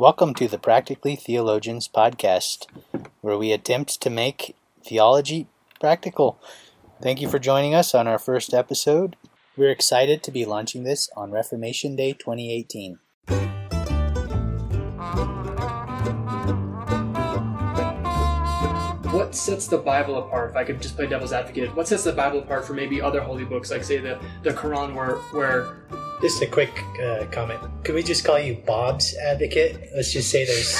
Welcome to the Practically Theologians podcast, where we attempt to make theology practical. Thank you for joining us on our first episode. We're excited to be launching this on Reformation Day 2018. what sets the Bible apart? If I could just play devil's advocate, what sets the Bible apart from maybe other holy books, like say the the Quran, where where Just a quick uh, comment. Could we just call you Bob's advocate? Let's just say there's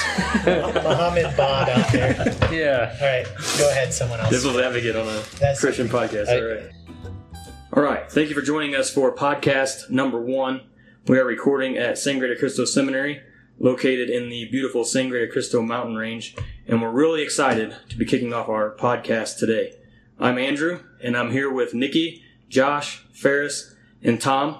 Muhammad Bob out there. Yeah. All right, go ahead, someone else. Devil's advocate on a That's- Christian podcast. I- All right. All right. Thank you for joining us for podcast number one. We are recording at Sangre de Cristo Seminary, located in the beautiful Sangre de Cristo mountain range, and we're really excited to be kicking off our podcast today. I'm Andrew, and I'm here with Nikki, Josh, Ferris, and Tom,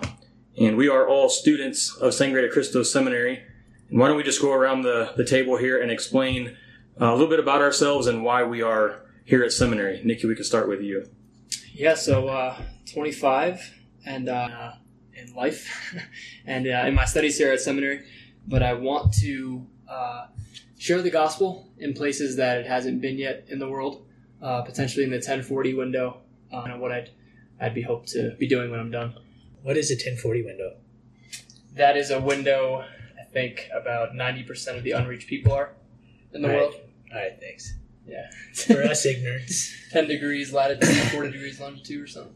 and we are all students of Sangre de Cristo Seminary. And why don't we just go around the, the table here and explain uh, a little bit about ourselves and why we are here at seminary. Nikki, we can start with you. yeah, so uh, 25 and uh, in life and uh, in my studies here at seminary, but I want to uh, share the gospel in places that it hasn't been yet in the world, uh, potentially in the 1040 window. Uh, what I'd I'd be hope to be doing when I'm done. What is a 1040 window? That is a window. I think about 90% of the unreached people are in the All right. world. All right, thanks. Yeah. For us ignorance, 10 degrees latitude, 40 degrees longitude or something.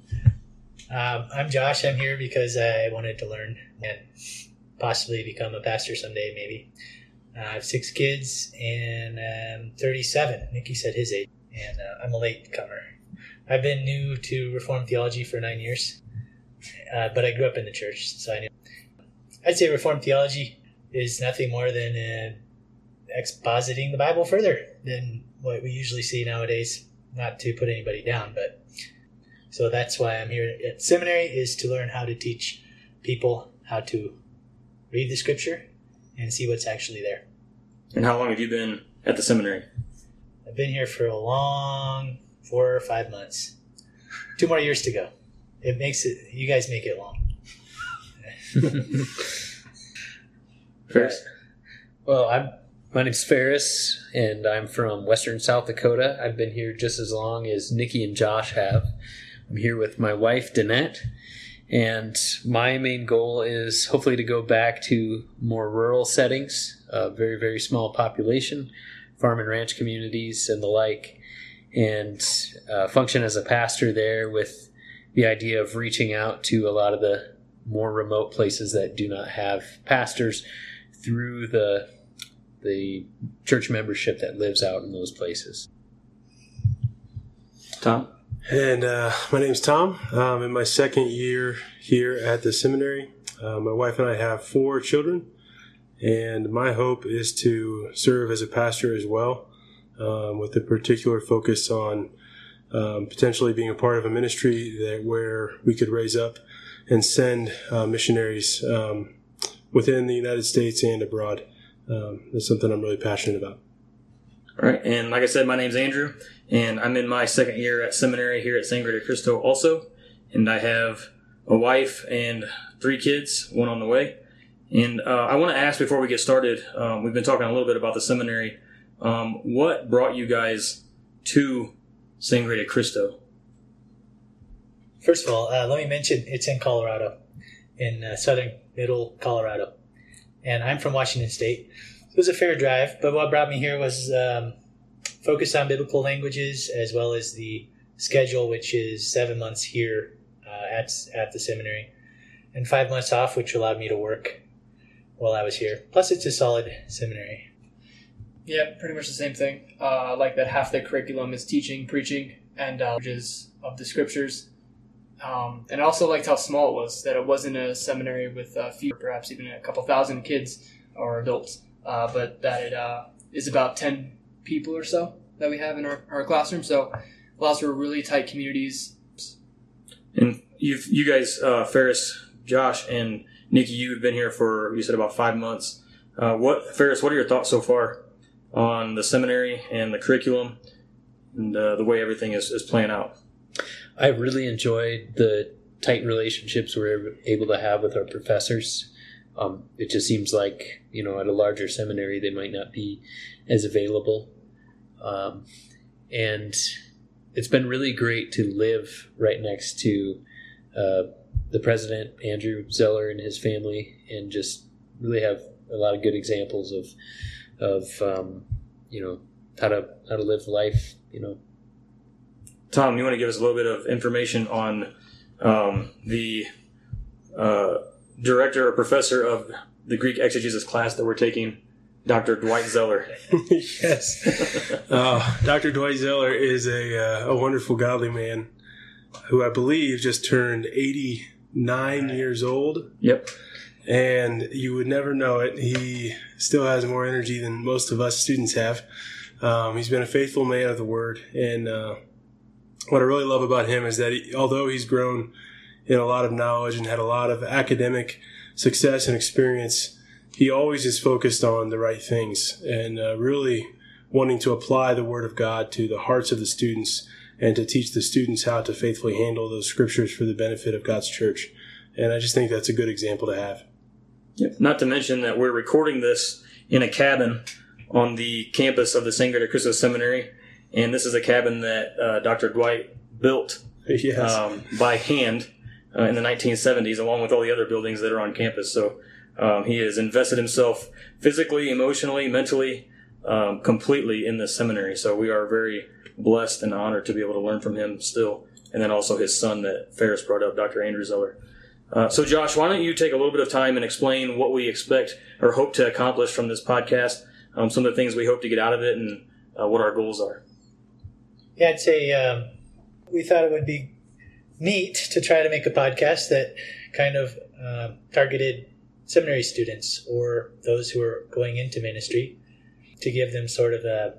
um, I'm Josh. I'm here because I wanted to learn and possibly become a pastor someday, maybe. Uh, I have six kids and I'm 37. Nikki said his age, and uh, I'm a late comer. I've been new to Reformed theology for nine years, uh, but I grew up in the church, so I knew. I'd say Reformed theology is nothing more than uh, expositing the Bible further than what we usually see nowadays. Not to put anybody down, but so that's why I'm here at seminary is to learn how to teach people how to read the scripture and see what's actually there. And how long have you been at the seminary? I've been here for a long four or five months. Two more years to go. It makes it. You guys make it long. Ferris? Well, I'm my name's Ferris, and I'm from Western South Dakota. I've been here just as long as Nikki and Josh have. I'm here with my wife Danette, and my main goal is hopefully to go back to more rural settings, a very very small population, farm and ranch communities, and the like, and uh, function as a pastor there with the idea of reaching out to a lot of the more remote places that do not have pastors through the the church membership that lives out in those places. Tom? And uh, my name's Tom. I'm in my second year here at the seminary. Uh, my wife and I have four children, and my hope is to serve as a pastor as well, um, with a particular focus on um, potentially being a part of a ministry that where we could raise up and send uh, missionaries um, within the United States and abroad. Um, that's something I'm really passionate about. All right. And like I said, my name's Andrew, and I'm in my second year at seminary here at Sangre de Cristo also. And I have a wife and three kids, one on the way. And uh, I want to ask before we get started, um, we've been talking a little bit about the seminary. Um, what brought you guys to Sangre de Cristo? First of all, uh, let me mention it's in Colorado, in uh, southern middle Colorado, and I'm from Washington State. It was a fair drive, but what brought me here was um, focus on biblical languages as well as the schedule, which is seven months here uh, at at the seminary, and five months off, which allowed me to work while I was here. Plus, it's a solid seminary. Yeah, pretty much the same thing. Uh, I like that half the curriculum is teaching, preaching, and uh, languages of the scriptures. Um, and I also liked how small it was, that it wasn't a seminary with a few, perhaps even a couple thousand kids or adults, uh, but that it uh, is about 10 people or so that we have in our, our classroom. So allows for really tight communities. And you've, you guys, uh, Ferris, Josh, and Nikki, you've been here for, you said about five months. Uh, what, Ferris, what are your thoughts so far on the seminary and the curriculum and uh, the way everything is, is playing out? I really enjoyed the tight relationships we're able to have with our professors. um, it just seems like you know at a larger seminary they might not be as available, um, and it's been really great to live right next to uh, the president Andrew Zeller and his family, and just really have a lot of good examples of of um, you know how to how to live life. You know, Tom, you want to give us a little bit of information on um, the uh, director or professor of the Greek exegesis class that we're taking, Dr. Dwight Zeller. yes. Uh, Dr. Dwight Zeller is a, uh, a wonderful, godly man who I believe just turned 89 years old. Yep. And you would never know it. He still has more energy than most of us students have. Um, he's been a faithful man of the word. And uh, what I really love about him is that he, although he's grown in a lot of knowledge and had a lot of academic success and experience, he always is focused on the right things and uh, really wanting to apply the Word of God to the hearts of the students and to teach the students how to faithfully handle those scriptures for the benefit of God's church. And I just think that's a good example to have. Yep. Not to mention that we're recording this in a cabin on the campus of the Sangre de Cristo Seminary. And this is a cabin that uh, Dr. Dwight built Yes. um, by hand uh, in the 1970s, along with all the other buildings that are on campus. So um, he has invested himself physically, emotionally, mentally, um, completely in the seminary. So we are very blessed and honored to be able to learn from him still. And then also his son that Ferris brought up, Dr. Andrew Zeller. Uh, so, Josh, why don't you take a little bit of time and explain what we expect or hope to accomplish from this podcast, um, some of the things we hope to get out of it, and uh, what our goals are? Yeah, I'd say um, we thought it would be neat to try to make a podcast that kind of uh, targeted seminary students or those who are going into ministry to give them sort of a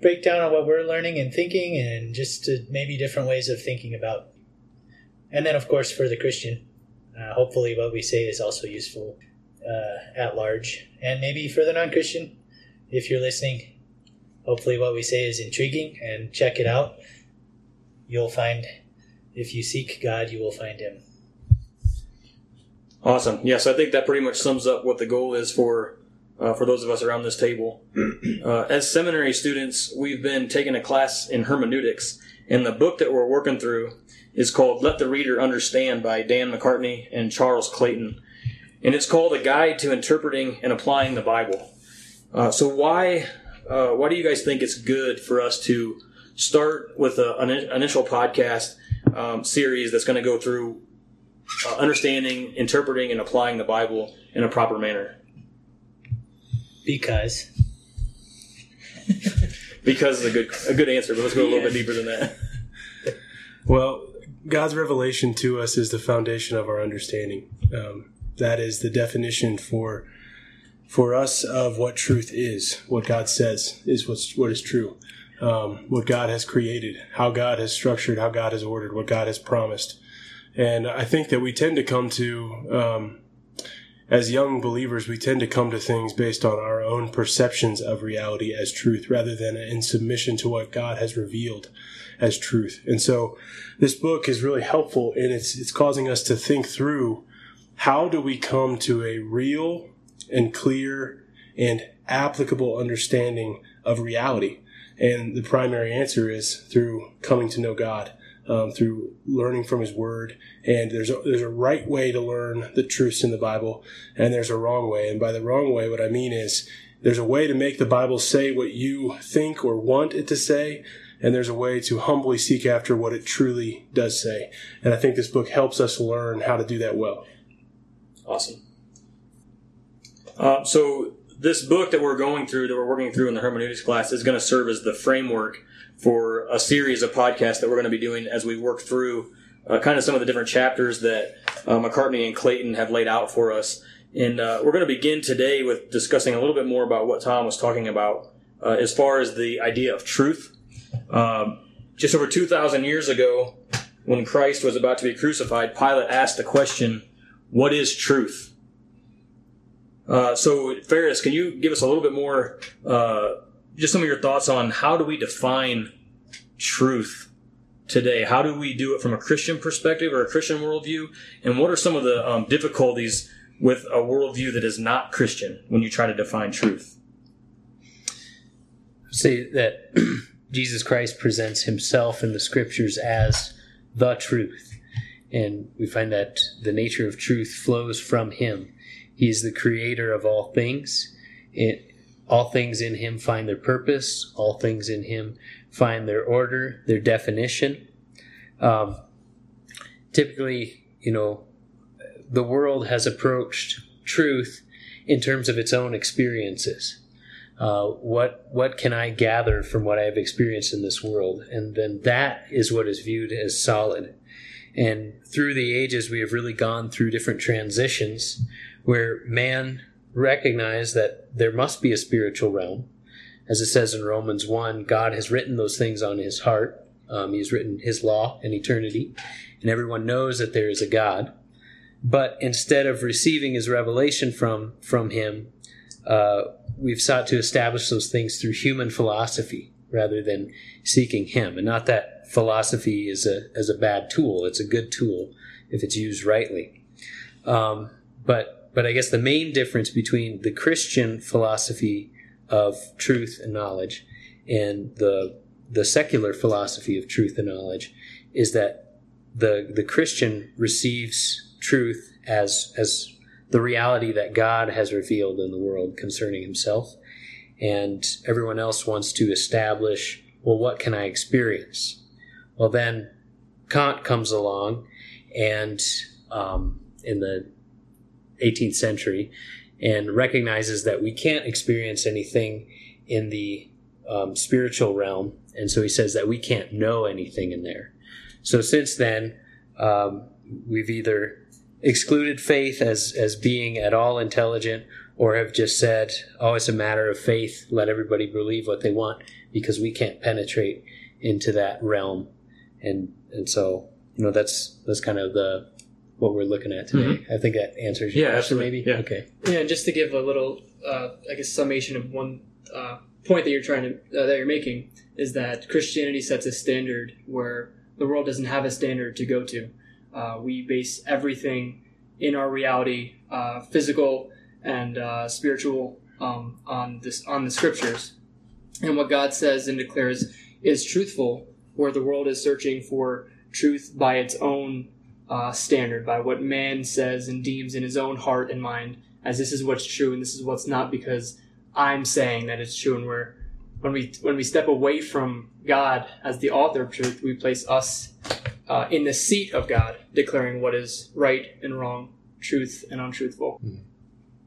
breakdown on what we're learning and thinking and just maybe different ways of thinking about. And then, of course, for the Christian, uh, hopefully what we say is also useful uh, at large. And maybe for the non Christian, if you're listening, hopefully what we say is intriguing and check it out. You'll find, if you seek God, you will find Him. Awesome. Yes, I think that pretty much sums up what the goal is for uh, for those of us around this table. Uh, as seminary students, we've been taking a class in hermeneutics, and the book that we're working through is called "Let the Reader Understand" by Dan McCartney and Charles Clayton, and it's called a guide to interpreting and applying the Bible. Uh, so why uh, why do you guys think it's good for us to start with a, an initial podcast um, series that's going to go through uh, understanding, interpreting, and applying the Bible in a proper manner. Because Because is a good a good answer, but let's go a little bit deeper than that. Well, God's revelation to us is the foundation of our understanding. Um, that is the definition for for us of what truth is. What God says is what's what is true. Um, what God has created, how God has structured, how God has ordered, what God has promised. And I think that we tend to come to, um, as young believers, we tend to come to things based on our own perceptions of reality as truth rather than in submission to what God has revealed as truth. And so this book is really helpful and it's, it's causing us to think through how do we come to a real and clear and applicable understanding of reality. And the primary answer is through coming to know God um, through learning from His Word. And there's a, there's a right way to learn the truths in the Bible, and there's a wrong way. And by the wrong way, what I mean is there's a way to make the Bible say what you think or want it to say, and there's a way to humbly seek after what it truly does say. And I think this book helps us learn how to do that well. Awesome. Uh, so this book that we're going through, that we're working through in the hermeneutics class, is going to serve as the framework for a series of podcasts that we're going to be doing as we work through uh, kind of some of the different chapters that uh, McCartney and Clayton have laid out for us. And uh, we're going to begin today with discussing a little bit more about what Tom was talking about uh, as far as the idea of truth. Um, just over 2,000 years ago, when Christ was about to be crucified, Pilate asked the question, What is truth? Uh, so, Ferris, can you give us a little bit more, uh, just some of your thoughts on how do we define truth today? How do we do it from a Christian perspective or a Christian worldview? And what are some of the um, difficulties with a worldview that is not Christian when you try to define truth? Say that Jesus Christ presents himself in the scriptures as the truth. And we find that the nature of truth flows from him. He is the creator of all things. It, all things in him find their purpose. All things in him find their order, their definition. Um, typically, you know, the world has approached truth in terms of its own experiences. Uh, what what can I gather from what I have experienced in this world, and then that is what is viewed as solid. And through the ages, we have really gone through different transitions where man recognized that there must be a spiritual realm. As it says in Romans 1, God has written those things on his heart. Um, he's written his law and eternity, and everyone knows that there is a God. But instead of receiving his revelation from, from him, uh, we've sought to establish those things through human philosophy rather than seeking him. And not that philosophy is a, is a bad tool, it's a good tool if it's used rightly. Um, but, but I guess the main difference between the Christian philosophy of truth and knowledge and the, the secular philosophy of truth and knowledge is that the, the Christian receives truth as as the reality that God has revealed in the world concerning himself. And everyone else wants to establish, well, what can I experience? Well, then Kant comes along and um, in the 18th century and recognizes that we can't experience anything in the um, spiritual realm. And so he says that we can't know anything in there. So since then, um, we've either excluded faith as as being at all intelligent or have just said oh it's a matter of faith let everybody believe what they want because we can't penetrate into that realm and and so you know that's that's kind of the what we're looking at today i think that answers your Yeah, question absolutely. maybe Yeah. okay Yeah, and just to give a little, uh, I guess, summation of one uh, point that you're trying to uh, that you're making is that Christianity sets a standard where the world doesn't have a standard to go to. Uh, we base everything in our reality, uh, physical and uh, spiritual, um, on this on the scriptures, and what God says and declares is truthful. Where the world is searching for truth by its own uh, standard, by what man says and deems in his own heart and mind as this is what's true and this is what's not because I'm saying that it's true and we're when we when we step away from God as the author of truth, we place us uh, in the seat of God, declaring what is right and wrong, truth and untruthful.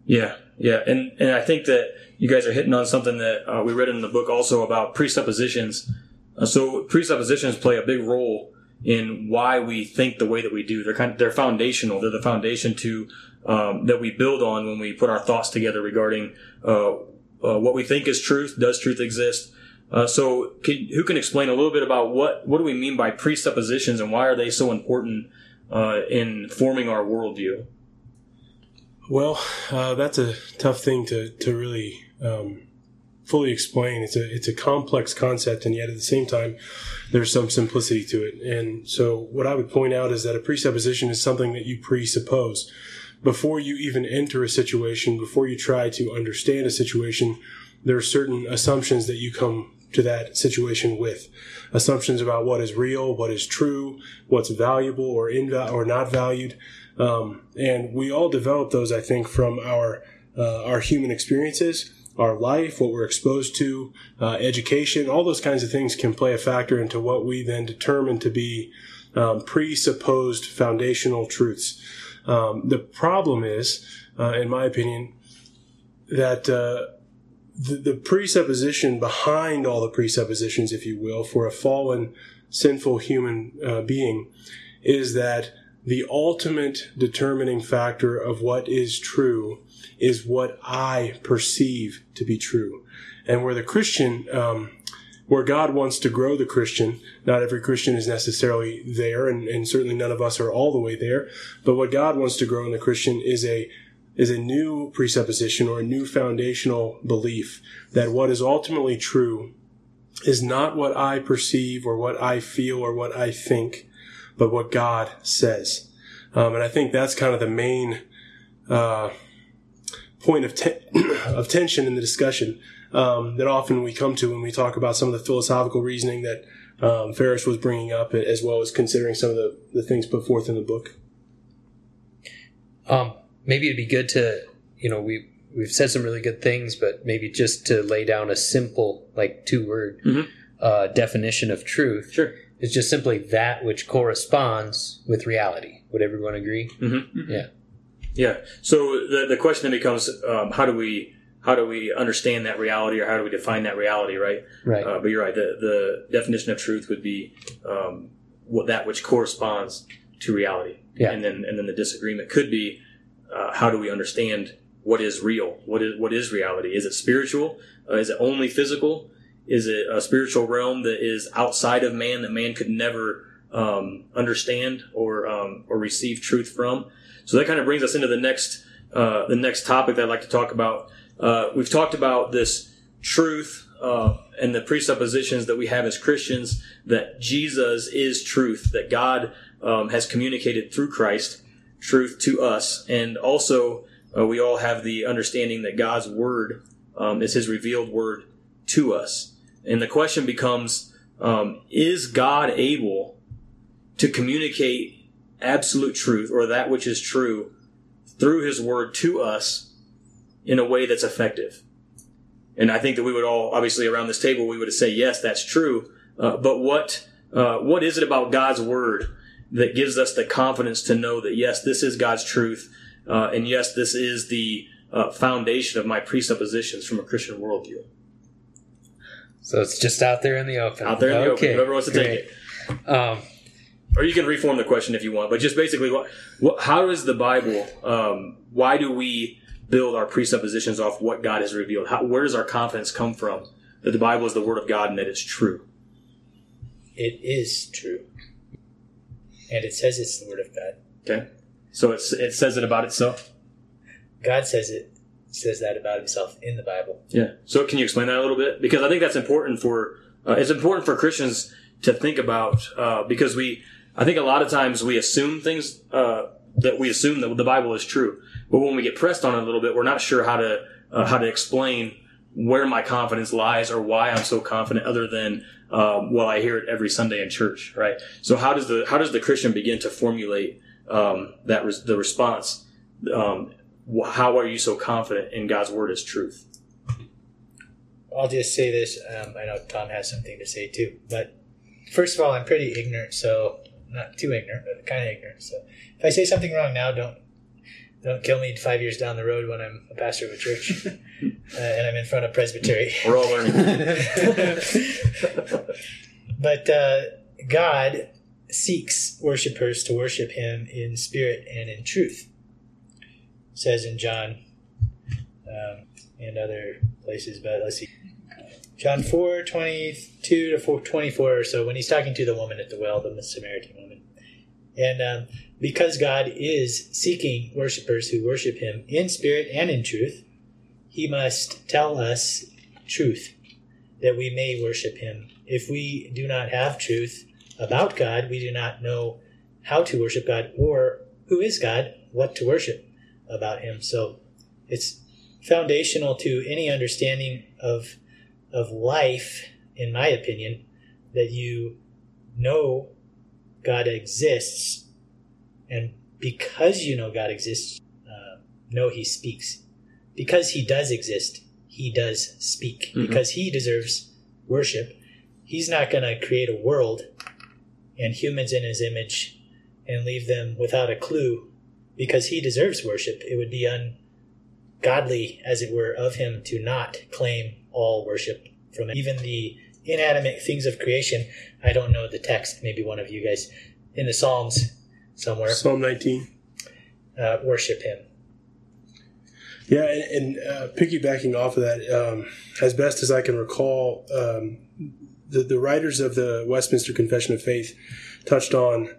Yeah, yeah, and and I think that you guys are hitting on something that uh, we read in the book also about presuppositions. Uh, so presuppositions play a big role in why we think the way that we do. They're kind of they're foundational. They're the foundation to um, that we build on when we put our thoughts together regarding uh, uh, what we think is truth. Does truth exist? Uh, so, can, who can explain a little bit about what what do we mean by presuppositions and why are they so important uh, in forming our worldview? Well, uh, that's a tough thing to to really um, fully explain. It's a it's a complex concept, and yet at the same time, there's some simplicity to it. And so, what I would point out is that a presupposition is something that you presuppose before you even enter a situation, before you try to understand a situation. There are certain assumptions that you come to that situation with assumptions about what is real, what is true, what's valuable or inval- or not valued. Um, and we all develop those, I think, from our uh, our human experiences, our life, what we're exposed to, uh, education, all those kinds of things can play a factor into what we then determine to be um, presupposed foundational truths. Um, the problem is, uh, in my opinion, that uh, the, the presupposition behind all the presuppositions, if you will, for a fallen, sinful human uh, being is that the ultimate determining factor of what is true is what I perceive to be true. And where the Christian, um, where God wants to grow the Christian, not every Christian is necessarily there, and, and certainly none of us are all the way there. But what God wants to grow in the Christian is a is a new presupposition or a new foundational belief that what is ultimately true is not what I perceive or what I feel or what I think, but what God says. Um, and I think that's kind of the main uh, point of te- of tension in the discussion um, that often we come to when we talk about some of the philosophical reasoning that um, Ferris was bringing up, as well as considering some of the, the things put forth in the book. Um, maybe it'd be good to, you know, we we've said some really good things, but maybe just to lay down a simple, like two word Mhm. uh, definition of truth. Sure. It's just simply that which corresponds with reality. Would everyone agree? Mm-hmm. Yeah. Yeah. So the the question then becomes, um, how do we how do we understand that reality, or how do we define that reality, right? Right. Uh, but you're right. The the definition of truth would be um, what that which corresponds to reality. Yeah. And then and then the disagreement could be, uh, how do we understand what is real? What is what is reality? Is it spiritual? Uh, is it only physical? Is it a spiritual realm that is outside of man that man could never um, understand or um, or receive truth from? So that kind of brings us into the next uh, the next topic that I'd like to talk about. Uh, we've talked about this truth uh, and the presuppositions that we have as Christians that Jesus is truth, that God um, has communicated through Christ truth to us, and also uh, we all have the understanding that God's word um, is His revealed word to us. And the question becomes: um, Is God able to communicate absolute truth or that which is true through His word to us in a way that's effective? And I think that we would all, obviously, around this table, we would say, yes, that's true. Uh, but what uh, what is it about God's word that gives us the confidence to know that yes, this is God's truth, uh, and yes, this is the uh, foundation of my presuppositions from a Christian worldview. so it's just out there in the open. Out there in the okay. open, whoever wants to take it, Um, or you can reform the question if you want. But just basically, what, what how is the Bible? Um, why do we build our presuppositions off what God has revealed? How, where does our confidence come from that the Bible is the Word of God and that it's true? It is true. And it says it's the Word of God. Okay, so it's, it says it about itself. God says it says that about himself in the Bible. Yeah. So can you explain that a little bit? Because I think that's important for uh, it's important for Christians to think about uh, because we I think a lot of times we assume things uh, that we assume that the Bible is true, but when we get pressed on it a little bit, we're not sure how to uh, how to explain where my confidence lies or why I'm so confident, other than um, well, I hear it every Sunday in church, right? So how does the how does the Christian begin to formulate um, that res- the response? Um, wh- how are you so confident in God's word as truth? I'll just say this. Um, I know Tom has something to say too. But first of all, I'm pretty ignorant, so not too ignorant, but kind of ignorant. So if I say something wrong now, don't don't kill me five years down the road when I'm a pastor of a church uh, and I'm in front of presbytery. We're all learning. but uh, God seeks worshipers to worship Him in spirit and in truth. It says in John um, and other places, but let's see. John 4, 22 to 4, 24 or so, when he's talking to the woman at the well, the Samaritan woman. And um, because God is seeking worshipers who worship him in spirit and in truth, he must tell us truth that we may worship him. If we do not have truth about God, we do not know how to worship God or who is God, what to worship about him. So it's foundational to any understanding of of life, in my opinion, that you know God exists, and because you know God exists, uh, know He speaks. Because He does exist, He does speak. Mhm. Because He deserves worship, He's not going to create a world and humans in His image and leave them without a clue. Because He deserves worship, it would be ungodly, as it were, of Him to not claim all worship from even the inanimate things of creation. I don't know the text. Maybe one of you guys in the Psalms somewhere Psalm 19. uh, worship Him. Yeah, and, and uh, piggybacking off of that, um, as best as I can recall, um, the, the writers of the Westminster Confession of Faith touched on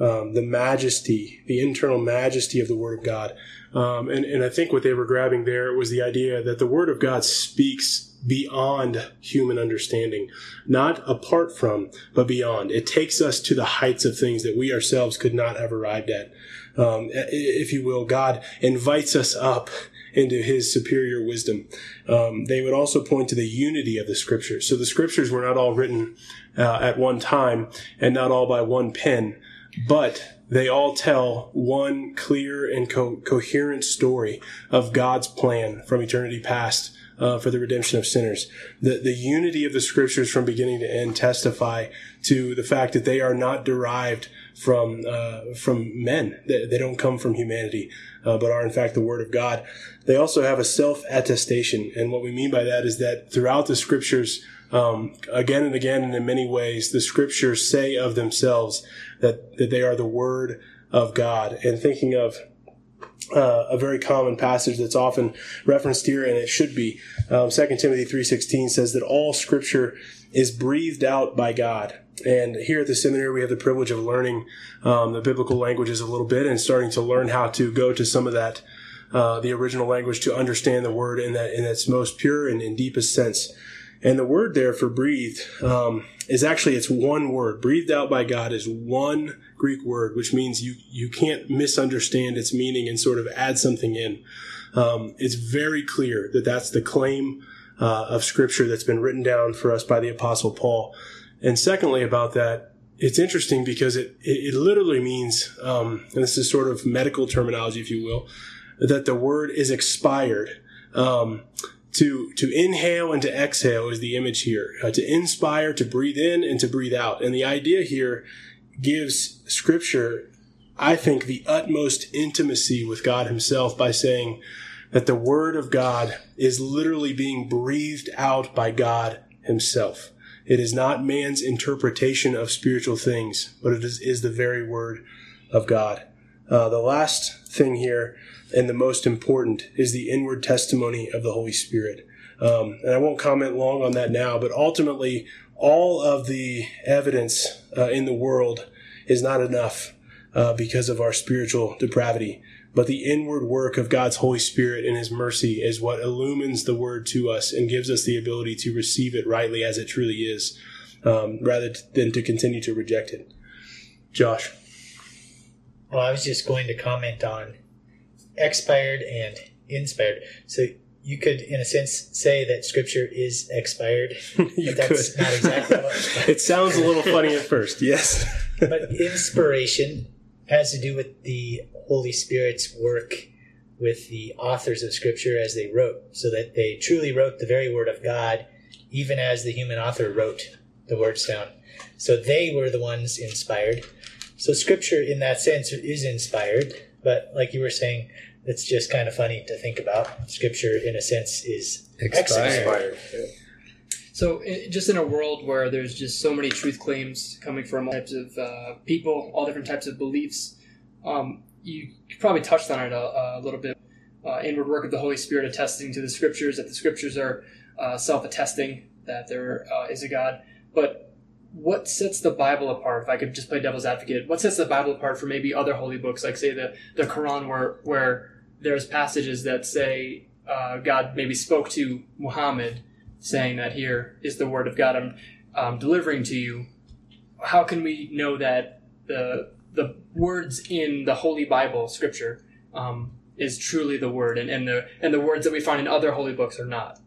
um, the majesty, the internal majesty of the Word of God. Um, and, and I think what they were grabbing there was the idea that the Word of God speaks beyond human understanding, not apart from, but beyond. It takes us to the heights of things that we ourselves could not have arrived at. um, if you will. God invites us up into his superior wisdom. Um, they would also point to the unity of the scriptures. So the scriptures were not all written uh, at one time and not all by one pen, but they all tell one clear and co- coherent story of God's plan from eternity past uh, for the redemption of sinners. The, the unity of the scriptures from beginning to end testify to the fact that they are not derived from uh, from men. They, they, don't come from humanity, uh, but are in fact the Word of God. They also have a self attestation, and what we mean by that is that throughout the Scriptures, um, again and again, and in many ways, the Scriptures say of themselves that that they are the Word of God. And thinking of uh, a very common passage that's often referenced here, and it should be. Um, 2 Timothy 3.16 says that all Scripture is breathed out by God. And here at the seminary, we have the privilege of learning um, the biblical languages a little bit and starting to learn how to go to some of that, uh, the original language, to understand the word in that in its most pure and, and deepest sense. And the word there for breathed um, is actually it's one word. Breathed out by God is one Greek word, which means you you can't misunderstand its meaning and sort of add something in. Um, it's very clear that that's the claim uh, of Scripture that's been written down for us by the Apostle Paul. And secondly, about that, it's interesting because it it, it literally means, um, and this is sort of medical terminology, if you will, that the word is expired. Um, to to inhale and to exhale is the image here. Uh, to inspire, to breathe in, and to breathe out. And the idea here gives Scripture, I think, the utmost intimacy with God Himself by saying that the Word of God is literally being breathed out by God Himself. It is not man's interpretation of spiritual things, but it is, is the very Word of God. Uh, the last thing here and the most important is the inward testimony of the Holy Spirit. Um, and I won't comment long on that now, but ultimately, all of the evidence uh, in the world is not enough uh, because of our spiritual depravity. But the inward work of God's Holy Spirit and His mercy is what illumines the Word to us and gives us the ability to receive it rightly as it truly is, um, rather than to continue to reject it. Josh. Well, I was just going to comment on expired and inspired. So you could, in a sense, say that Scripture is expired. you but that's could. not exactly what. it sounds a little funny at first, yes. but inspiration has to do with the Holy Spirit's work with the authors of Scripture as they wrote, so that they truly wrote the very Word of God, even as the human author wrote the words down. So they were the ones inspired. So Scripture, in that sense, is inspired but like you were saying, it's just kind of funny to think about. Scripture, in a sense, is expired. expired. So, just in a world where there's just so many truth claims coming from all types of uh, people, all different types of beliefs, um, you probably touched on it a, a little bit. Uh, inward work of the Holy Spirit attesting to the Scriptures, that the Scriptures are uh, self-attesting that there uh, is a God. But what sets the Bible apart? If I could just play devil's advocate, what sets the Bible apart from maybe other holy books, like say the the Quran, where where there's passages that say uh, God maybe spoke to Muhammad, saying that here is the word of God I'm um, delivering to you. How can we know that the the words in the Holy Bible, Scripture, um, is truly the word, and, and the and the words that we find in other holy books are not?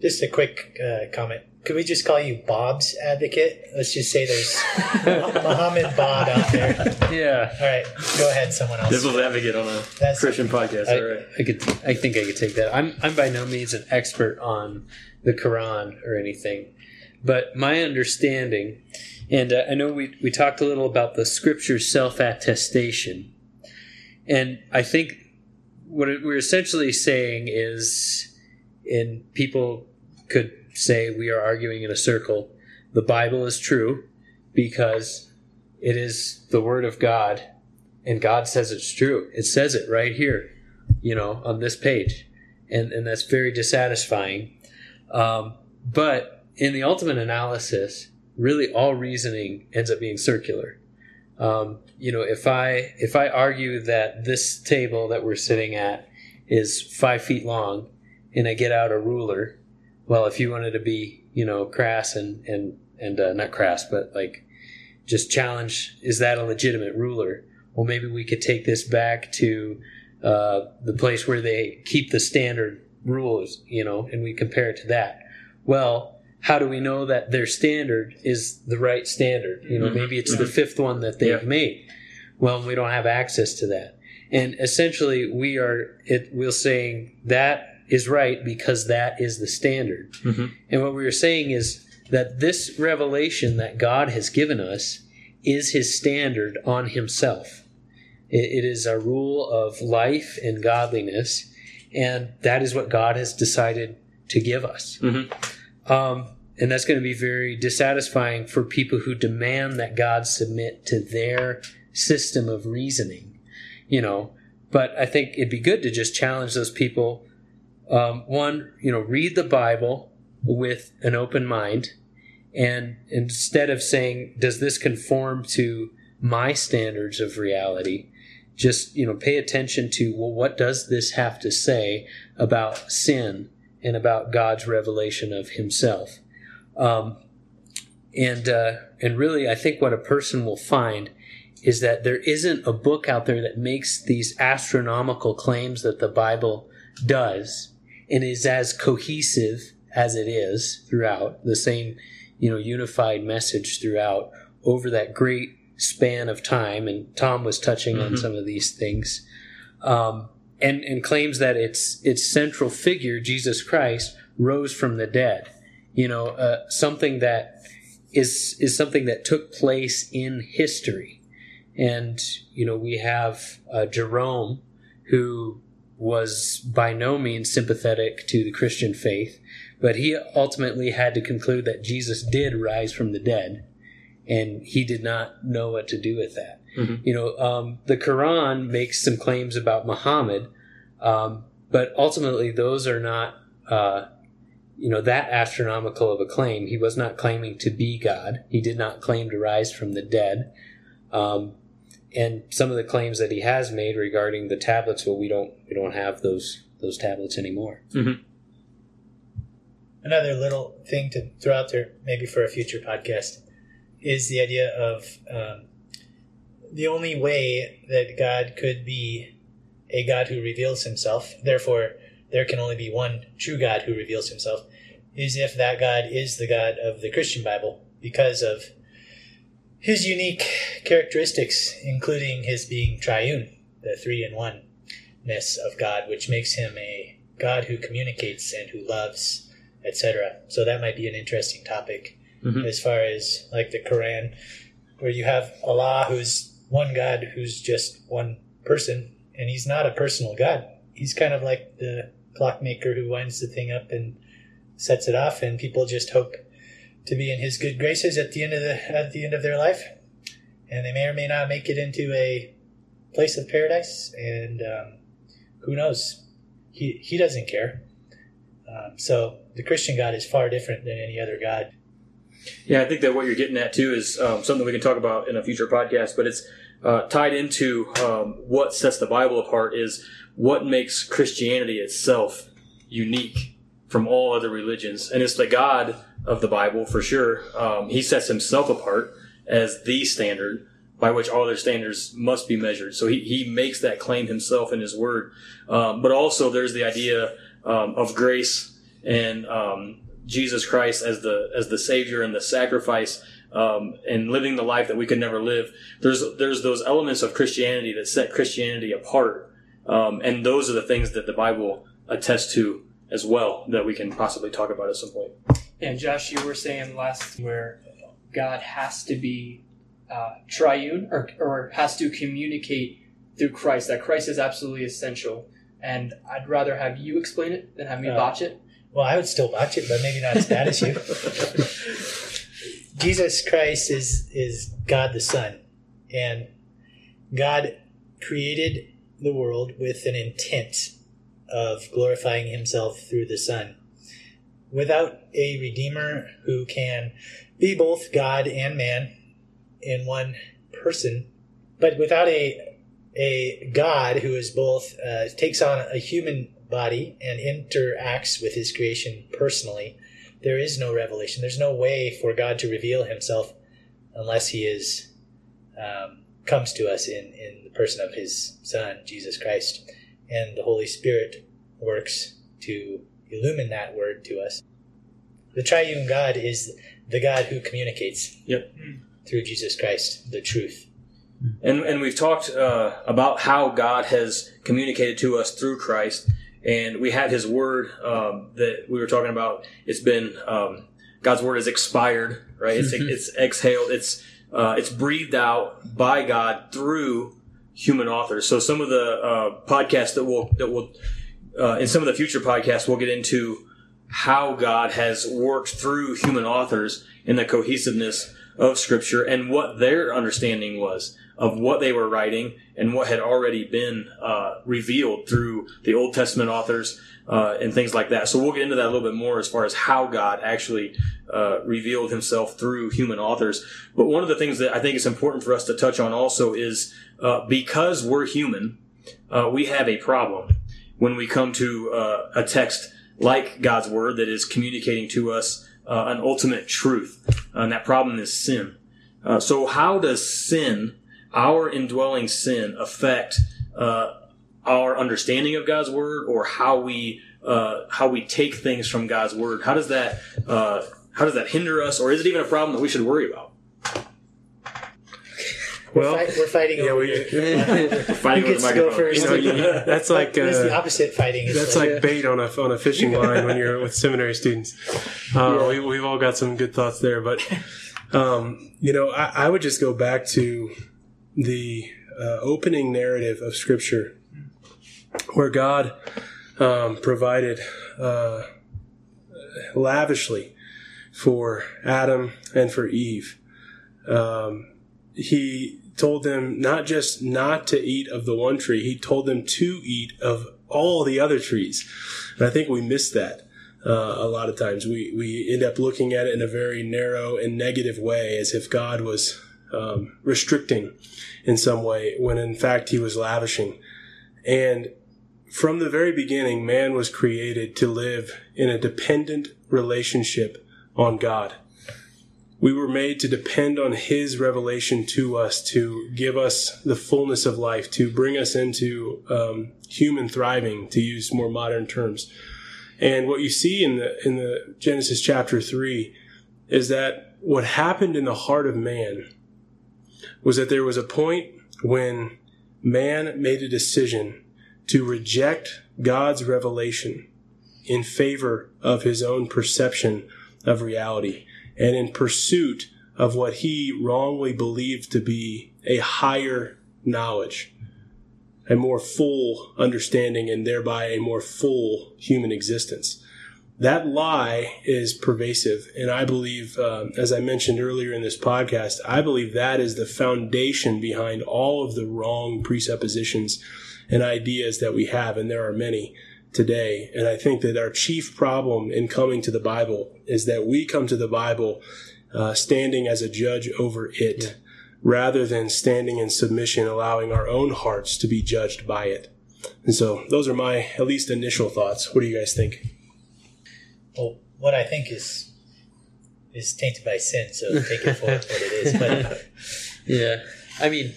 Just a quick uh, comment. Could we just call you Bob's advocate? Let's just say there's Muhammad Bob out there. Yeah. All right, go ahead. Someone else. Devil's advocate on a That's Christian podcast. I, All right. I could. I think I could take that. I'm. I'm by no means an expert on the Quran or anything, but my understanding, and uh, I know we we talked a little about the Scripture self attestation, and I think what we're essentially saying is, and people could say we are arguing in a circle. The Bible is true because it is the Word of God, and God says it's true. It says it right here, you know, on this page, and and that's very dissatisfying. Um, but in the ultimate analysis, really all reasoning ends up being circular. Um, you know, if I if I argue that this table that we're sitting at is five feet long, and I get out a ruler well, if you wanted to be, you know, crass and and and uh, not crass, but like just challenge, is that a legitimate ruler? well, maybe we could take this back to uh, the place where they keep the standard rules, you know, and we compare it to that. Well, how do we know that their standard is the right standard? You know, Mhm. maybe it's the Mhm. fifth one that they've Yeah. made. Well, we don't have access to that. And essentially, we are it. We're saying that is right because that is the standard. Mhm. And what we were saying is that this revelation that God has given us is His standard on Himself. It, it is a rule of life and godliness, and that is what God has decided to give us. Mhm. Um, and that's going to be very dissatisfying for people who demand that God submit to their system of reasoning, you know. But I think it'd be good to just challenge those people. Um, one, you know, read the Bible with an open mind, and instead of saying, "Does this conform to my standards of reality?" Just you know, pay attention to well, what does this have to say about sin and about God's revelation of Himself? Um, and uh, and really, I think what a person will find is that there isn't a book out there that makes these astronomical claims that the Bible does and is as cohesive as it is throughout the same you know unified message throughout over that great span of time. And Tom was touching on Mhm. some of these things um, and and claims that its its central figure Jesus Christ rose from the dead. You know uh, something that is is something that took place in history. And you know we have uh, Jerome who was by no means sympathetic to the Christian faith but he ultimately had to conclude that Jesus did rise from the dead and he did not know what to do with that. Mhm. you know um, the Quran makes some claims about Muhammad um, but ultimately those are not uh, you know that astronomical of a claim. He was not claiming to be god. He did not claim to rise from the dead. Um, and some of the claims that he has made regarding the tablets well we don't we don't have those those tablets anymore. Another little thing to throw out there, maybe for a future podcast, is the idea of um, the only way that God could be a God who reveals himself, therefore, there can only be one true God who reveals himself, is if that God is the God of the Christian Bible because of his unique characteristics, including his being triune, the three in one ness of God, which makes him a God who communicates and who loves, etc. So that might be an interesting topic Mhm. as far as like the Quran, where you have Allah who's one God who's just one person, and he's not a personal God. He's kind of like the clockmaker who winds the thing up and sets it off, and people just hope to be in his good graces at the end of the at the end of their life, and they may or may not make it into a place of paradise, and um, who knows? He he doesn't care. Um, so the Christian God is far different than any other God. Yeah, I think that what you're getting at too is um, something we can talk about in a future podcast, but it's uh, tied into um, what sets the Bible apart is what makes Christianity itself unique from all other religions. And it's the God of the Bible for sure. Um, he sets himself apart as the standard by which all other standards must be measured. So he, he makes that claim himself in his word. Um, but also there's the idea um, of grace and um, Jesus Christ as the as the Savior and the sacrifice um, and living the life that we could never live. There's there's those elements of Christianity that set Christianity apart, um, and those are the things that the Bible attests to as well that we can possibly talk about at some point. And Josh, you were saying last where God has to be uh, triune or, or has to communicate through Christ, that Christ is absolutely essential. And I'd rather have you explain it than have me Uh, botch it. Well, I would still watch it, but maybe not as bad as you. Jesus Christ is is God the Son, and God created the world with an intent of glorifying Himself through the Son. Without a Redeemer who can be both God and man in one person, but without a a God who is both uh, takes on a human body and interacts with His creation personally, there is no revelation. There's no way for God to reveal Himself unless He is um, comes to us in, in the person of his Son, Jesus Christ. And the Holy Spirit works to illumine that word to us. The triune God is the God who communicates Yep. through Jesus Christ the truth. And and we've talked uh, about how God has communicated to us through Christ, and we have His Word um, that we were talking about. It's been um, God's Word is expired, right? It's it's exhaled. It's uh, it's breathed out by God through human authors. So some of the uh, podcasts that will that will uh, in some of the future podcasts we'll get into how God has worked through human authors in the cohesiveness of Scripture and what their understanding was of what they were writing and what had already been uh, revealed through the Old Testament authors uh, and things like that. So we'll get into that a little bit more as far as how God actually uh, revealed Himself through human authors. But one of the things that I think is important for us to touch on also is uh, because we're human, uh, we have a problem when we come to uh, a text like God's Word that is communicating to us an ultimate truth, and that problem is sin. Uh, so, how does sin, our indwelling sin, affect uh, our understanding of God's Word, or how we uh, how we take things from God's Word? How does that uh, how does that hinder us, or is it even a problem that we should worry about? Well, We're, fight, we're fighting yeah, over we, are Fighting Who with the gets go microphone. first? you know, you, that's like It's the uh, opposite fighting. It's that's like bait on a on a fishing line when you're with seminary students. Uh, we, we've all got some good thoughts there, but um, you know, I, I would just go back to the uh, opening narrative of Scripture, where God um, provided uh, lavishly for Adam and for Eve. Um, he told them not just not to eat of the one tree, he told them to eat of all the other trees. And I think we miss that uh, a lot of times. We, we end up looking at it in a very narrow and negative way, as if God was um, restricting in some way, when in fact he was lavishing. And from the very beginning, man was created to live in a dependent relationship on God. We were made to depend on His revelation to us to give us the fullness of life, to bring us into um, human thriving, to use more modern terms. And what you see in the in the Genesis chapter three is that what happened in the heart of man was that there was a point when man made a decision to reject God's revelation in favor of his own perception of reality and in pursuit of what he wrongly believed to be a higher knowledge, a more full understanding, and thereby a more full human existence. That lie is pervasive. And I believe, um, as I mentioned earlier in this podcast, I believe that is the foundation behind all of the wrong presuppositions and ideas that we have. And there are many today. And I think that our chief problem in coming to the Bible is that we come to the Bible uh, standing as a judge over it rather than standing in submission, allowing our own hearts to be judged by it. And so those are my at least initial thoughts. What do you guys think? Well, what I think is is tainted by sin, so take it for what it is. But Yeah, I mean,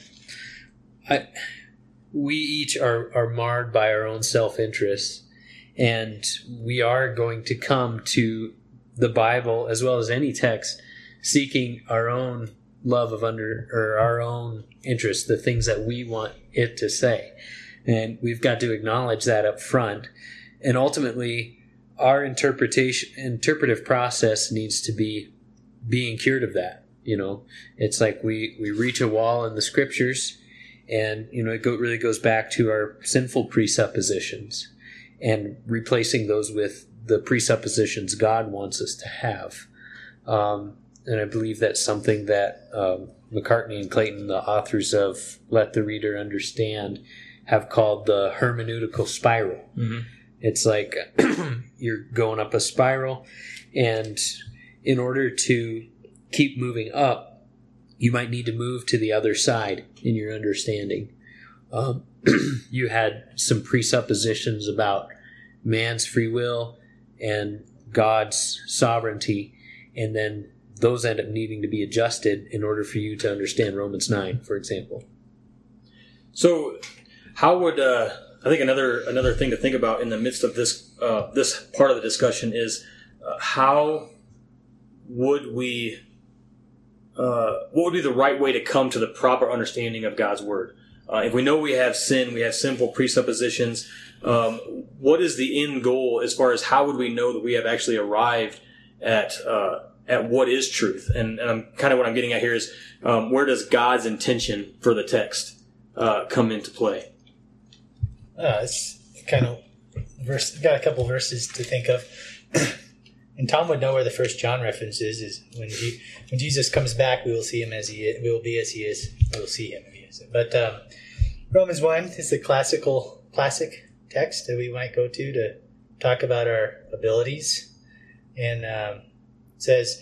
I we each are are marred by our own self interest, and we are going to come to the Bible as well as any text seeking our own love of under or our own interest, the things that we want it to say, and we've got to acknowledge that up front, and ultimately. Our interpretation, interpretive process needs to be being cured of that. You know, it's like we we reach a wall in the scriptures, and you know it go, really goes back to our sinful presuppositions, and replacing those with the presuppositions God wants us to have. Um, and I believe that's something that um, McCartney and Clayton, the authors of "Let the Reader Understand," have called the hermeneutical spiral. Mhm. It's like you're going up a spiral, and in order to keep moving up, you might need to move to the other side in your understanding. Um, you had some presuppositions about man's free will and God's sovereignty, and then those end up needing to be adjusted in order for you to understand Romans 9, for example. So, how would uh, I think another another thing to think about in the midst of this uh, this part of the discussion is uh, how would we uh, what would be the right way to come to the proper understanding of God's word? Uh, if we know we have sin, we have sinful presuppositions. Um, what is the end goal as far as how would we know that we have actually arrived at uh, at what is truth? And, and I'm kind of what I'm getting at here is um, where does God's intention for the text uh, come into play? Uh, it's kind of verse. Got a couple verses to think of, and Tom would know where the first John reference is. Is when he, when Jesus comes back, we will see him as he is, we will be as he is. We will see him. But um, Romans one is the classical classic text that we might go to to talk about our abilities, and um, says.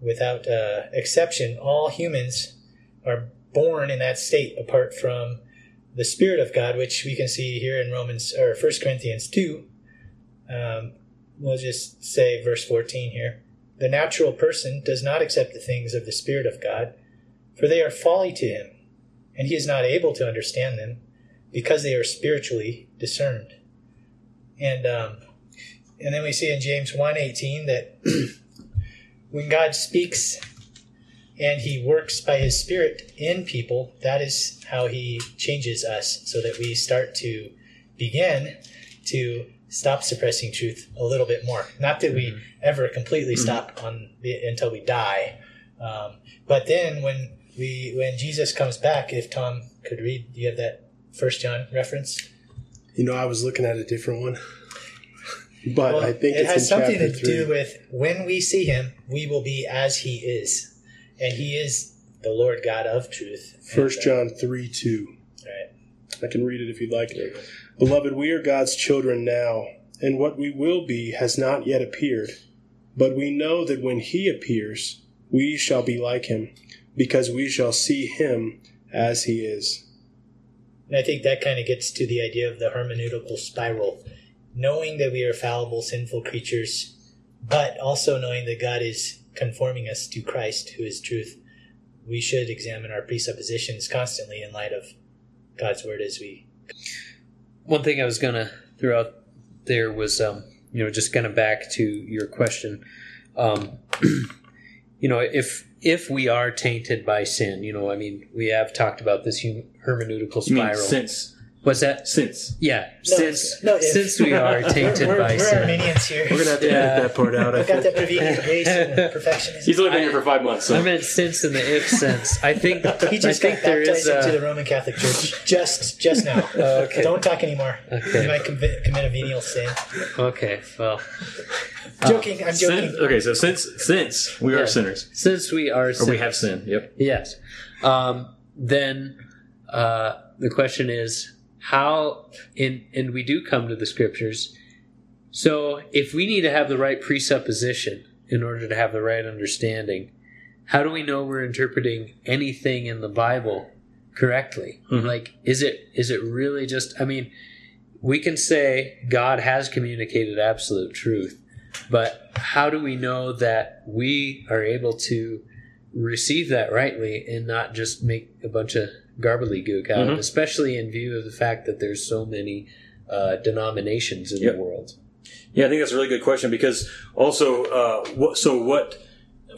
without uh, exception. All humans are born in that state apart from the Spirit of God, which we can see here in Romans or First Corinthians two. Um, we'll just say verse fourteen here. The natural person does not accept the things of the Spirit of God, for they are folly to him, and he is not able to understand them, because they are spiritually discerned. And um, and then we see in James one eighteen that when God speaks and he works by his spirit in people, that is how he changes us so that we start to begin to stop suppressing truth a little bit more. Not that we ever completely Mhm. stop on the, until we die. Um, but then when we when Jesus comes back, if Tom could read, do you have that First John reference? You know, I was looking at a different one, but Well, I think it has something to three. do with when we see him, we will be as he is, and he is the Lord God of truth. First uh, John three two. Right. I can read it if you'd like. Beloved, we are God's children now, and what we will be has not yet appeared. But we know that when he appears, we shall be like him, because we shall see him as he is. And I think that kind of gets to the idea of the hermeneutical spiral. Knowing that we are fallible, sinful creatures, but also knowing that God is conforming us to Christ, who is truth, we should examine our presuppositions constantly in light of God's word as we. One thing I was gonna throw out there was, um, you know, just kind of back to your question. Um, you know, if if we are tainted by sin, you know, I mean, we have talked about this hum- hermeneutical You mean spiral. since What's that? since Yeah, No, since no, if- since we are tainted we're, by we're sin. Arminians here. We're gonna have to Yeah. edit that part out. I I've got that prevenient grace and perfectionism. he's only been here for five months. So I meant since in the if sense. I think He just I got think there baptized is into a, the Roman Catholic Church just just now. Okay. Don't talk anymore. Okay. You might commit, commit a venial sin. okay. Well, Joking. I'm joking. Since- okay, so since since we Yeah. are sinners, since we are or we have sin, yep. Yes. Um, then uh, the question is how, and and we do come to the scriptures. So if we need to have the right presupposition in order to have the right understanding, how do we know we're interpreting anything in the Bible correctly? Mhm. Like, is it is it really just? I mean, we can say God has communicated absolute truth, but how do we know that we are able to receive that rightly and not just make a bunch of gobbledygook out of it, Mhm. especially in view of the fact that there's so many uh, denominations in Yep. the world. Yeah, I think that's a really good question because also, uh, what, so what,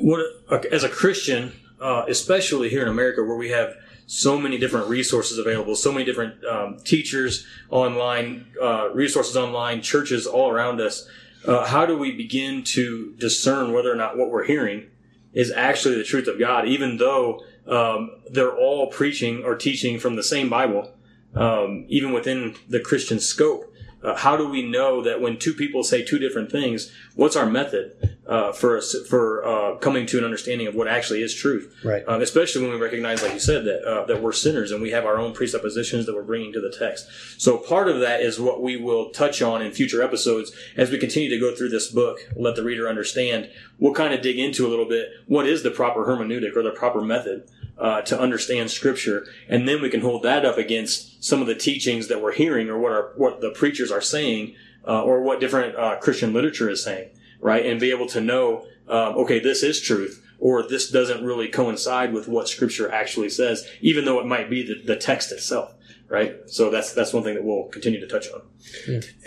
what, uh, as a Christian, uh, especially here in America where we have so many different resources available, so many different um, teachers online, uh, resources online, churches all around us, uh, how do we begin to discern whether or not what we're hearing is actually the truth of God, even though um, they're all preaching or teaching from the same Bible, um, even within the Christian scope? Uh, how do we know that when two people say two different things, what's our method uh, for for uh, coming to an understanding of what actually is truth? Right. Um, especially when we recognize, like you said, that uh, that we're sinners and we have our own presuppositions that we're bringing to the text. So part of that is what we will touch on in future episodes as we continue to go through this book. Let the reader understand. We'll kind of dig into a little bit what is the proper hermeneutic or the proper method uh, to understand Scripture, and then we can hold that up against some of the teachings that we're hearing, or what our what the preachers are saying, uh, or what different uh, Christian literature is saying, right? And be able to know, um, okay, this is truth, or this doesn't really coincide with what Scripture actually says, even though it might be the, the text itself, right? So that's that's one thing that we'll continue to touch on.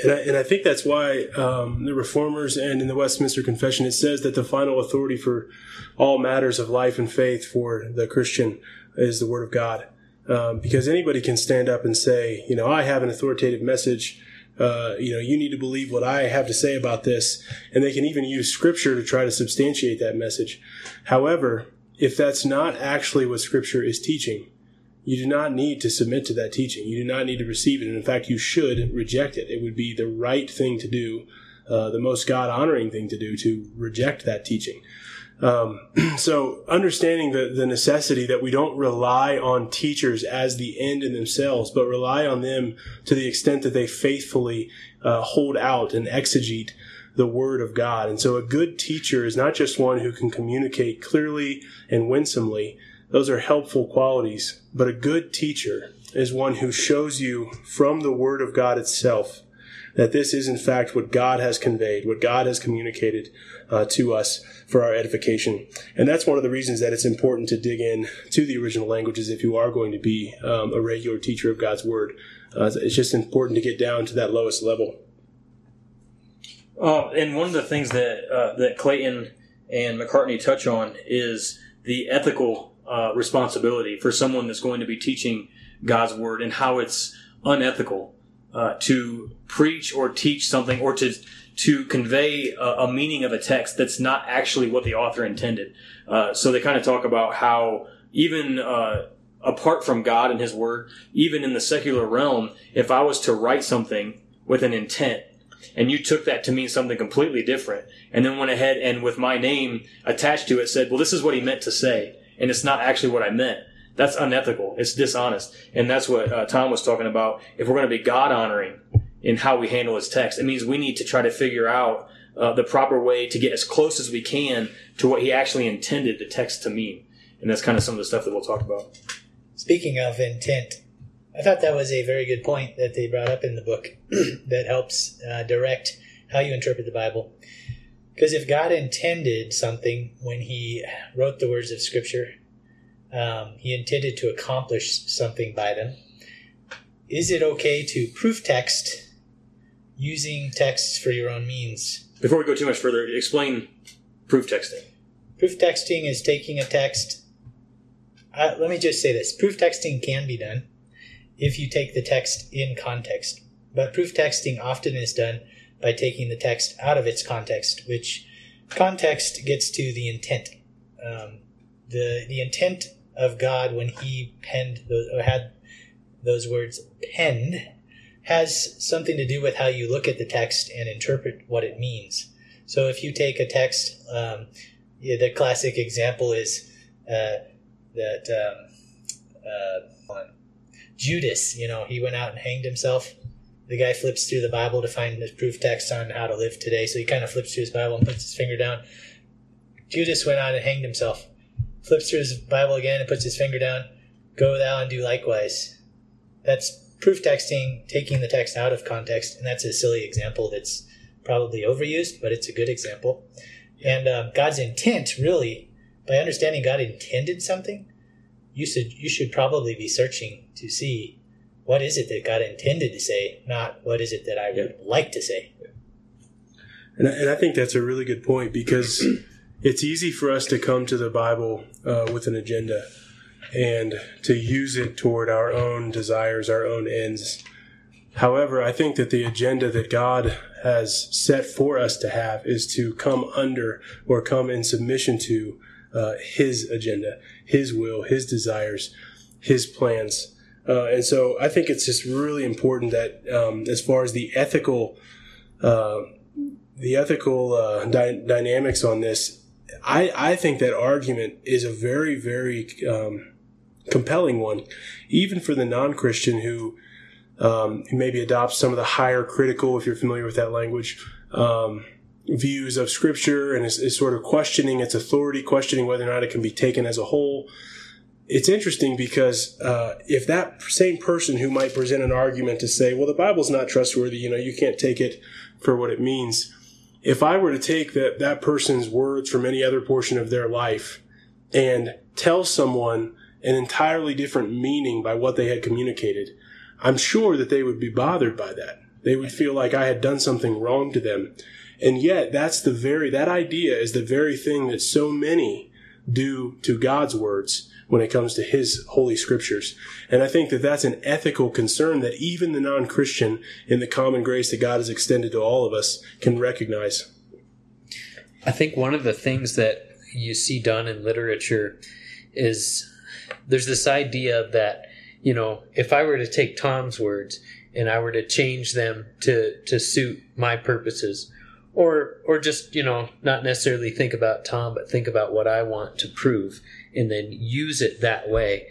And I, and I think that's why um, the Reformers and in the Westminster Confession it says that the final authority for all matters of life and faith for the Christian is the Word of God. Um, because anybody can stand up and say, you know, I have an authoritative message. Uh, you know, you need to believe what I have to say about this. And they can even use Scripture to try to substantiate that message. However, if that's not actually what Scripture is teaching, you do not need to submit to that teaching. You do not need to receive it. And in fact, you should reject it. It would be the right thing to do, uh, the most God honoring thing to do, to reject that teaching. Um, so understanding the, the necessity that we don't rely on teachers as the end in themselves, but rely on them to the extent that they faithfully uh, hold out and exegete the word of God. And so a good teacher is not just one who can communicate clearly and winsomely. Those are helpful qualities. But a good teacher is one who shows you from the word of God itself that this is in fact what God has conveyed, what God has communicated uh, to us for our edification. And that's one of the reasons that it's important to dig in to the original languages if you are going to be um, a regular teacher of God's word. Uh, it's just important to get down to that lowest level. Uh, and one of the things that uh, that Clayton and McCartney touch on is the ethical uh, responsibility for someone that's going to be teaching God's word and how it's unethical uh, to preach or teach something or to to convey a, a, meaning of a text that's not actually what the author intended. Uh, so they kind of talk about how even uh, apart from God and His Word, even in the secular realm, if I was to write something with an intent and you took that to mean something completely different and then went ahead and with my name attached to it said, well, this is what he meant to say and it's not actually what I meant. That's unethical. It's dishonest. And that's what uh, Tom was talking about. If we're going to be God honoring in how we handle his text, it means we need to try to figure out uh, the proper way to get as close as we can to what he actually intended the text to mean. And that's kind of some of the stuff that we'll talk about. Speaking of intent, I thought that was a very good point that they brought up in the book that helps uh, direct how you interpret the Bible. Because if God intended something when He wrote the words of Scripture, um, He intended to accomplish something by them. Is it okay to proof text using texts for your own means? Before we go too much further, explain proof texting. Proof texting is taking a text. Uh, let me just say this proof texting can be done if you take the text in context, but proof texting often is done by taking the text out of its context, which context gets to the intent. Um, the the intent of God when He penned those, or had those words penned has something to do with how you look at the text and interpret what it means. So if you take a text, um, yeah, the classic example is uh, that um, uh, Judas, you know, he went out and hanged himself the guy flips through the Bible to find the proof text on how to live today. So he kind of flips through his Bible and puts his finger down. Judas went out and hanged himself. Flips through his Bible again and puts his finger down. Go thou and do likewise. That's proof texting, taking the text out of context, and that's a silly example that's probably overused, but it's a good example. And um, God's intent, really, by understanding God intended something, you should you should probably be searching to see what is it that God intended to say, not what is it that I would like to say. And I, and I think that's a really good point because it's easy for us to come to the Bible uh, with an agenda and to use it toward our own desires, our own ends. However, I think that the agenda that God has set for us to have is to come under or come in submission to uh, His agenda, His will, His desires, His plans. Uh, and so I think it's just really important that um, as far as the ethical, uh, the ethical uh, dy- dynamics on this, I, I think that argument is a very, very um, compelling one, even for the non-Christian who, um, maybe adopts some of the higher critical, if you're familiar with that language, um, views of Scripture and is, is sort of questioning its authority, questioning whether or not it can be taken as a whole it's interesting because uh, if that same person who might present an argument to say, well, the Bible's not trustworthy, you know, you can't take it for what it means. If I were to take that, that person's words from any other portion of their life and tell someone an entirely different meaning by what they had communicated, I'm sure that they would be bothered by that. They would feel like I had done something wrong to them. And yet, that's the very, that idea is the very thing that so many do to God's words when it comes to his holy scriptures. And I think that that's an ethical concern that even the non-Christian in the common grace that God has extended to all of us can recognize. I think one of the things that you see done in literature is there's this idea that, you know, if I were to take Tom's words and I were to change them to, to suit my purposes, or or just you know not necessarily think about Tom, but think about what I want to prove, and then use it that way.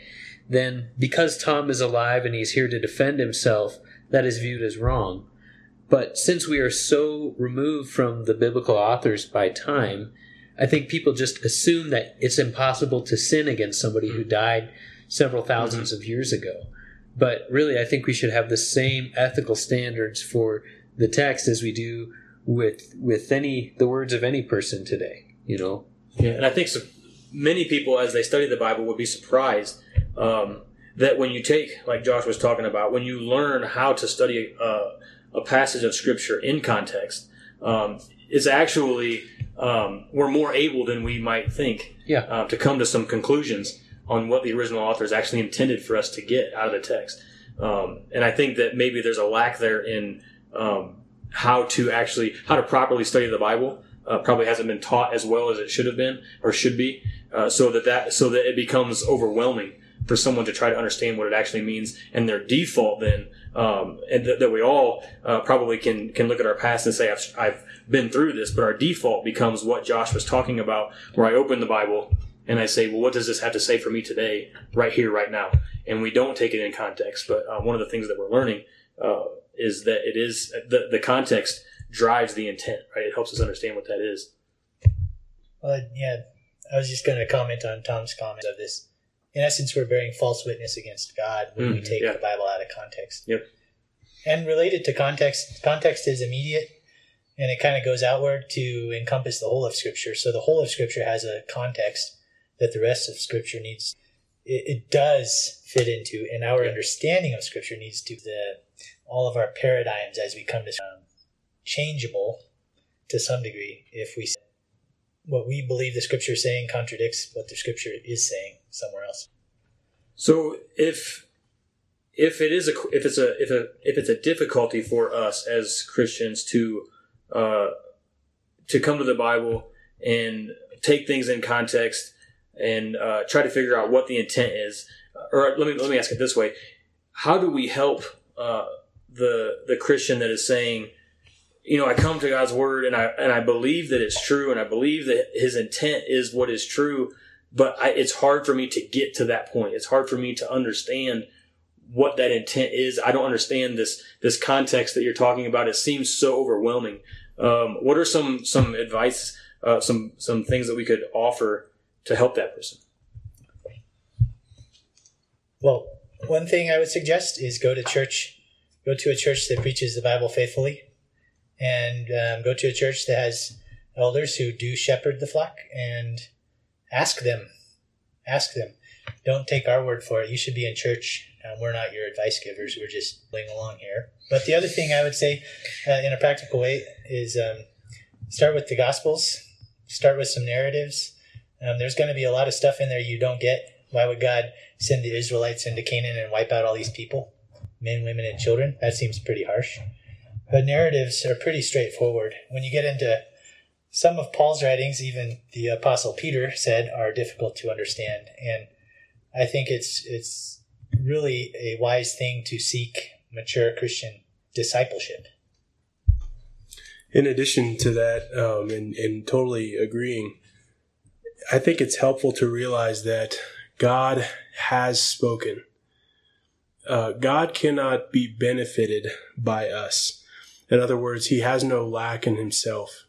Then, because Tom is alive and he's here to defend himself, that is viewed as wrong. But since we are so removed from the biblical authors by time, I think people just assume that it's impossible to sin against somebody who died several 1000s mm-hmm. of years ago. But really, I think we should have the same ethical standards for the text as we do with with any the words of any person today. You know. Yeah, and I think so, many people, as they study the Bible, would be surprised um, that when you take, like Josh was talking about, when you learn how to study a, a passage of Scripture in context, um, it's actually um, we're more able than we might think yeah. uh, to come to some conclusions on what the original authors actually intended for us to get out of the text. Um, and I think that maybe there's a lack there in um, how to actually how to properly study the Bible. Uh, probably hasn't been taught as well as it should have been or should be, uh, so that that so that it becomes overwhelming for someone to try to understand what it actually means. And their default then, um, and th- that we all uh, probably can can look at our past and say, I've, I've been through this, but our default becomes what Josh was talking about, where I open the Bible and I say, well, what does this have to say for me today, right here, right now? And we don't take it in context. But uh, one of the things that we're learning uh, is that it is the the context drives the intent, right? It helps us understand what that is. Well, yeah, I was just going to comment on Tom's comment of this. In essence, we're bearing false witness against God when mm, we take yeah. the Bible out of context. Yep. And related to context, context is immediate, and it kind of goes outward to encompass the whole of Scripture. So the whole of Scripture has a context that the rest of Scripture needs. It, it does fit into, and our yeah. understanding of Scripture needs to the all of our paradigms as we come to changeable to some degree if we what we believe the scripture is saying contradicts what the scripture is saying somewhere else. So if if it is a if it's a if a if it's a difficulty for us as christians to uh to come to the bible and take things in context and uh, try to figure out what the intent is or let me let me ask it this way. How do we help uh, the the Christian that is saying, you know, I come to God's word and I and I believe that it's true and I believe that His intent is what is true, but I, it's hard for me to get to that point. It's hard for me to understand what that intent is. I don't understand this this context that you're talking about. It seems so overwhelming. Um, what are some some advice, uh, some some things that we could offer to help that person? Well, one thing I would suggest is go to church go to a church that preaches the Bible faithfully, and um, go to a church that has elders who do shepherd the flock, and ask them, ask them. Don't take our word for it. You should be in church. Um, we're not your advice givers. We're just playing along here. But the other thing I would say, uh, in a practical way, is um, start with the Gospels. Start with some narratives. Um, there's going to be a lot of stuff in there you don't get. Why would God send the Israelites into Canaan and wipe out all these people? men, women, and children. That seems pretty harsh. But narratives are pretty straightforward. When you get into some of Paul's writings, even the Apostle Peter said, are difficult to understand. And I think it's it's really a wise thing to seek mature Christian discipleship. In addition to that, um, and, and totally agreeing, I think it's helpful to realize that God has spoken. Uh, God cannot be benefited by us. In other words, he has no lack in himself.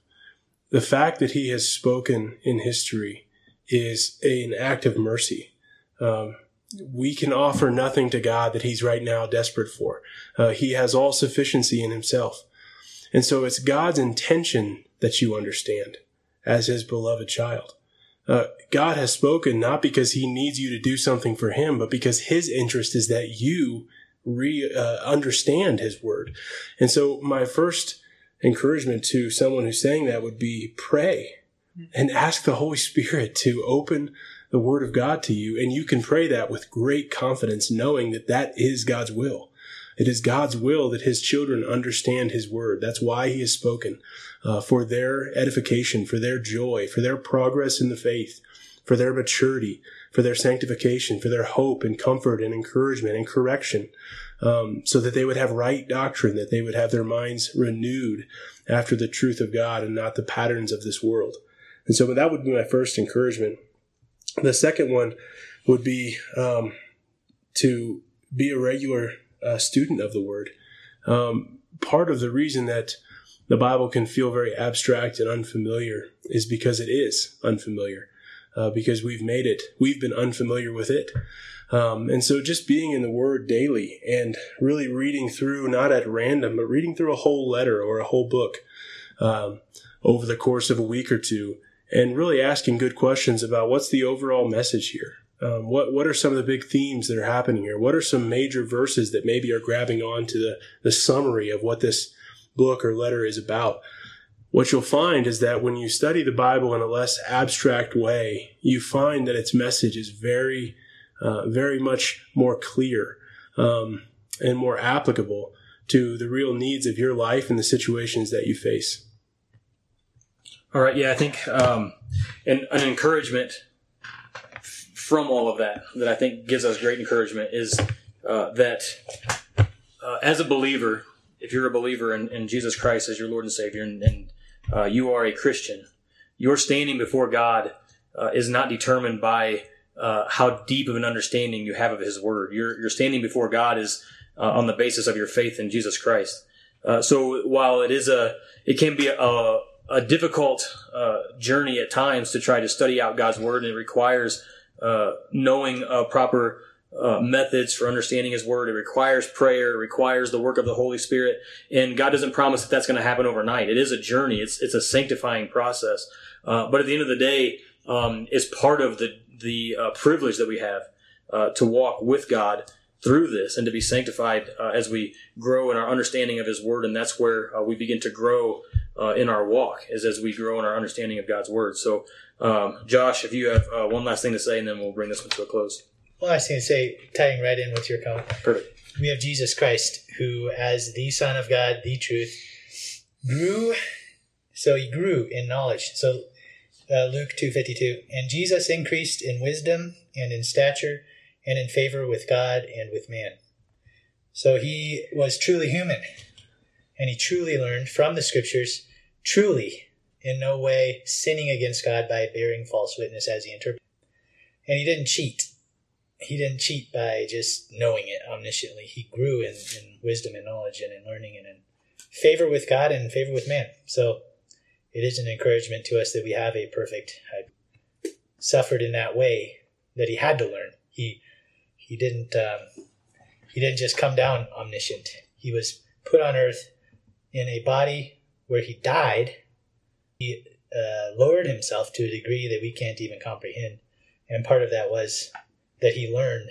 The fact that he has spoken in history is an act of mercy. Um, we can offer nothing to God that he's right now desperate for. Uh, he has all sufficiency in himself. And so it's God's intention that you understand as his beloved child. Uh, God has spoken not because he needs you to do something for him, but because his interest is that you re uh, understand his word. And so my first encouragement to someone who's saying that would be pray and ask the Holy Spirit to open the word of God to you. And you can pray that with great confidence, knowing that that is God's will. It is God's will that his children understand his word. That's why he has spoken uh, for their edification, for their joy, for their progress in the faith, for their maturity, for their sanctification, for their hope and comfort and encouragement and correction, um, so that they would have right doctrine, that they would have their minds renewed after the truth of God and not the patterns of this world. And so that would be my first encouragement. The second one would be um, to be a regular uh, student of the Word. Um, part of the reason that the Bible can feel very abstract and unfamiliar is because it is unfamiliar, uh, because we've made it, we've been unfamiliar with it. Um, and so just being in the Word daily and really reading through, not at random, but reading through a whole letter or a whole book um, over the course of a week or two and really asking good questions about what's the overall message here. Um, what what are some of the big themes that are happening here? What are some major verses that maybe are grabbing on to the, the summary of what this book or letter is about? What you'll find is that when you study the Bible in a less abstract way, you find that its message is very, uh, very much more clear um, and more applicable to the real needs of your life and the situations that you face. All right, yeah, I think um, an, an encouragement from all of that that I think gives us great encouragement is uh, that uh, as a believer, if you're a believer in, in, Jesus Christ as your Lord and Savior, and, and uh, you are a Christian, your standing before God uh, is not determined by uh, how deep of an understanding you have of His Word. Your your standing before God is uh, on the basis of your faith in Jesus Christ. so while it is a, it can be a a difficult uh, journey at times to try to study out God's word, and it requires uh, knowing a proper uh, methods for understanding His word. It requires prayer, it requires the work of the Holy Spirit, and God doesn't promise that that's going to happen overnight. It is a journey. It's it's a sanctifying process. Uh, but at the end of the day, um, it's part of the the uh, privilege that we have to walk with God through this and to be sanctified as we grow in our understanding of His word, and that's where we begin to grow uh, in our walk is as we grow in our understanding of God's word. So, um, Josh, if you have uh, one last thing to say, and then we'll bring this one to a close. Well, I was going to say, tying right in with your comment. Perfect. We have Jesus Christ, who, as the Son of God, the truth, grew. So he grew in knowledge. So uh, Luke two fifty two, and Jesus increased in wisdom and in stature and in favor with God and with man. So he was truly human and he truly learned from the scriptures, truly in no way sinning against God by bearing false witness as he interpreted. And he didn't cheat. He didn't cheat by just knowing it omnisciently. He grew in, in wisdom and knowledge and in learning and in favor with God and favor with man. So it is an encouragement to us that we have a perfect suffered in that way that he had to learn. He he didn't um, he didn't just come down omniscient. He was put on earth in a body where he died, he uh, lowered himself to a degree that we can't even comprehend. And part of that was that he learned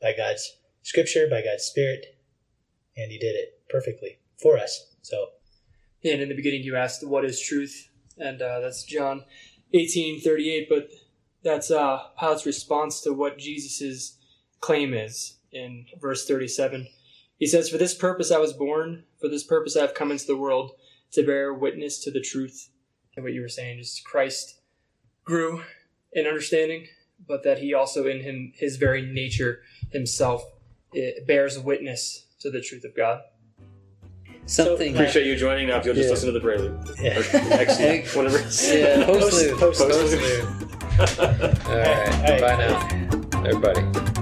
by God's scripture, by God's spirit, and he did it perfectly for us. So, and in the beginning you asked, "What is truth?" and uh, that's John eighteen thirty eight. But that's uh, Pilate's response to what Jesus's claim is in verse thirty seven. He says, For this purpose I was born, for this purpose I have come into the world, to bear witness to the truth. And what you were saying, just Christ grew in understanding, but that he also in him his very nature himself eh, bears witness to the truth of God. Something. So, appreciate you joining. Now, if you'll just yeah. listen to the prelude, yeah. excellent, whatever. Yeah, postlude. Post, post, post, post, post,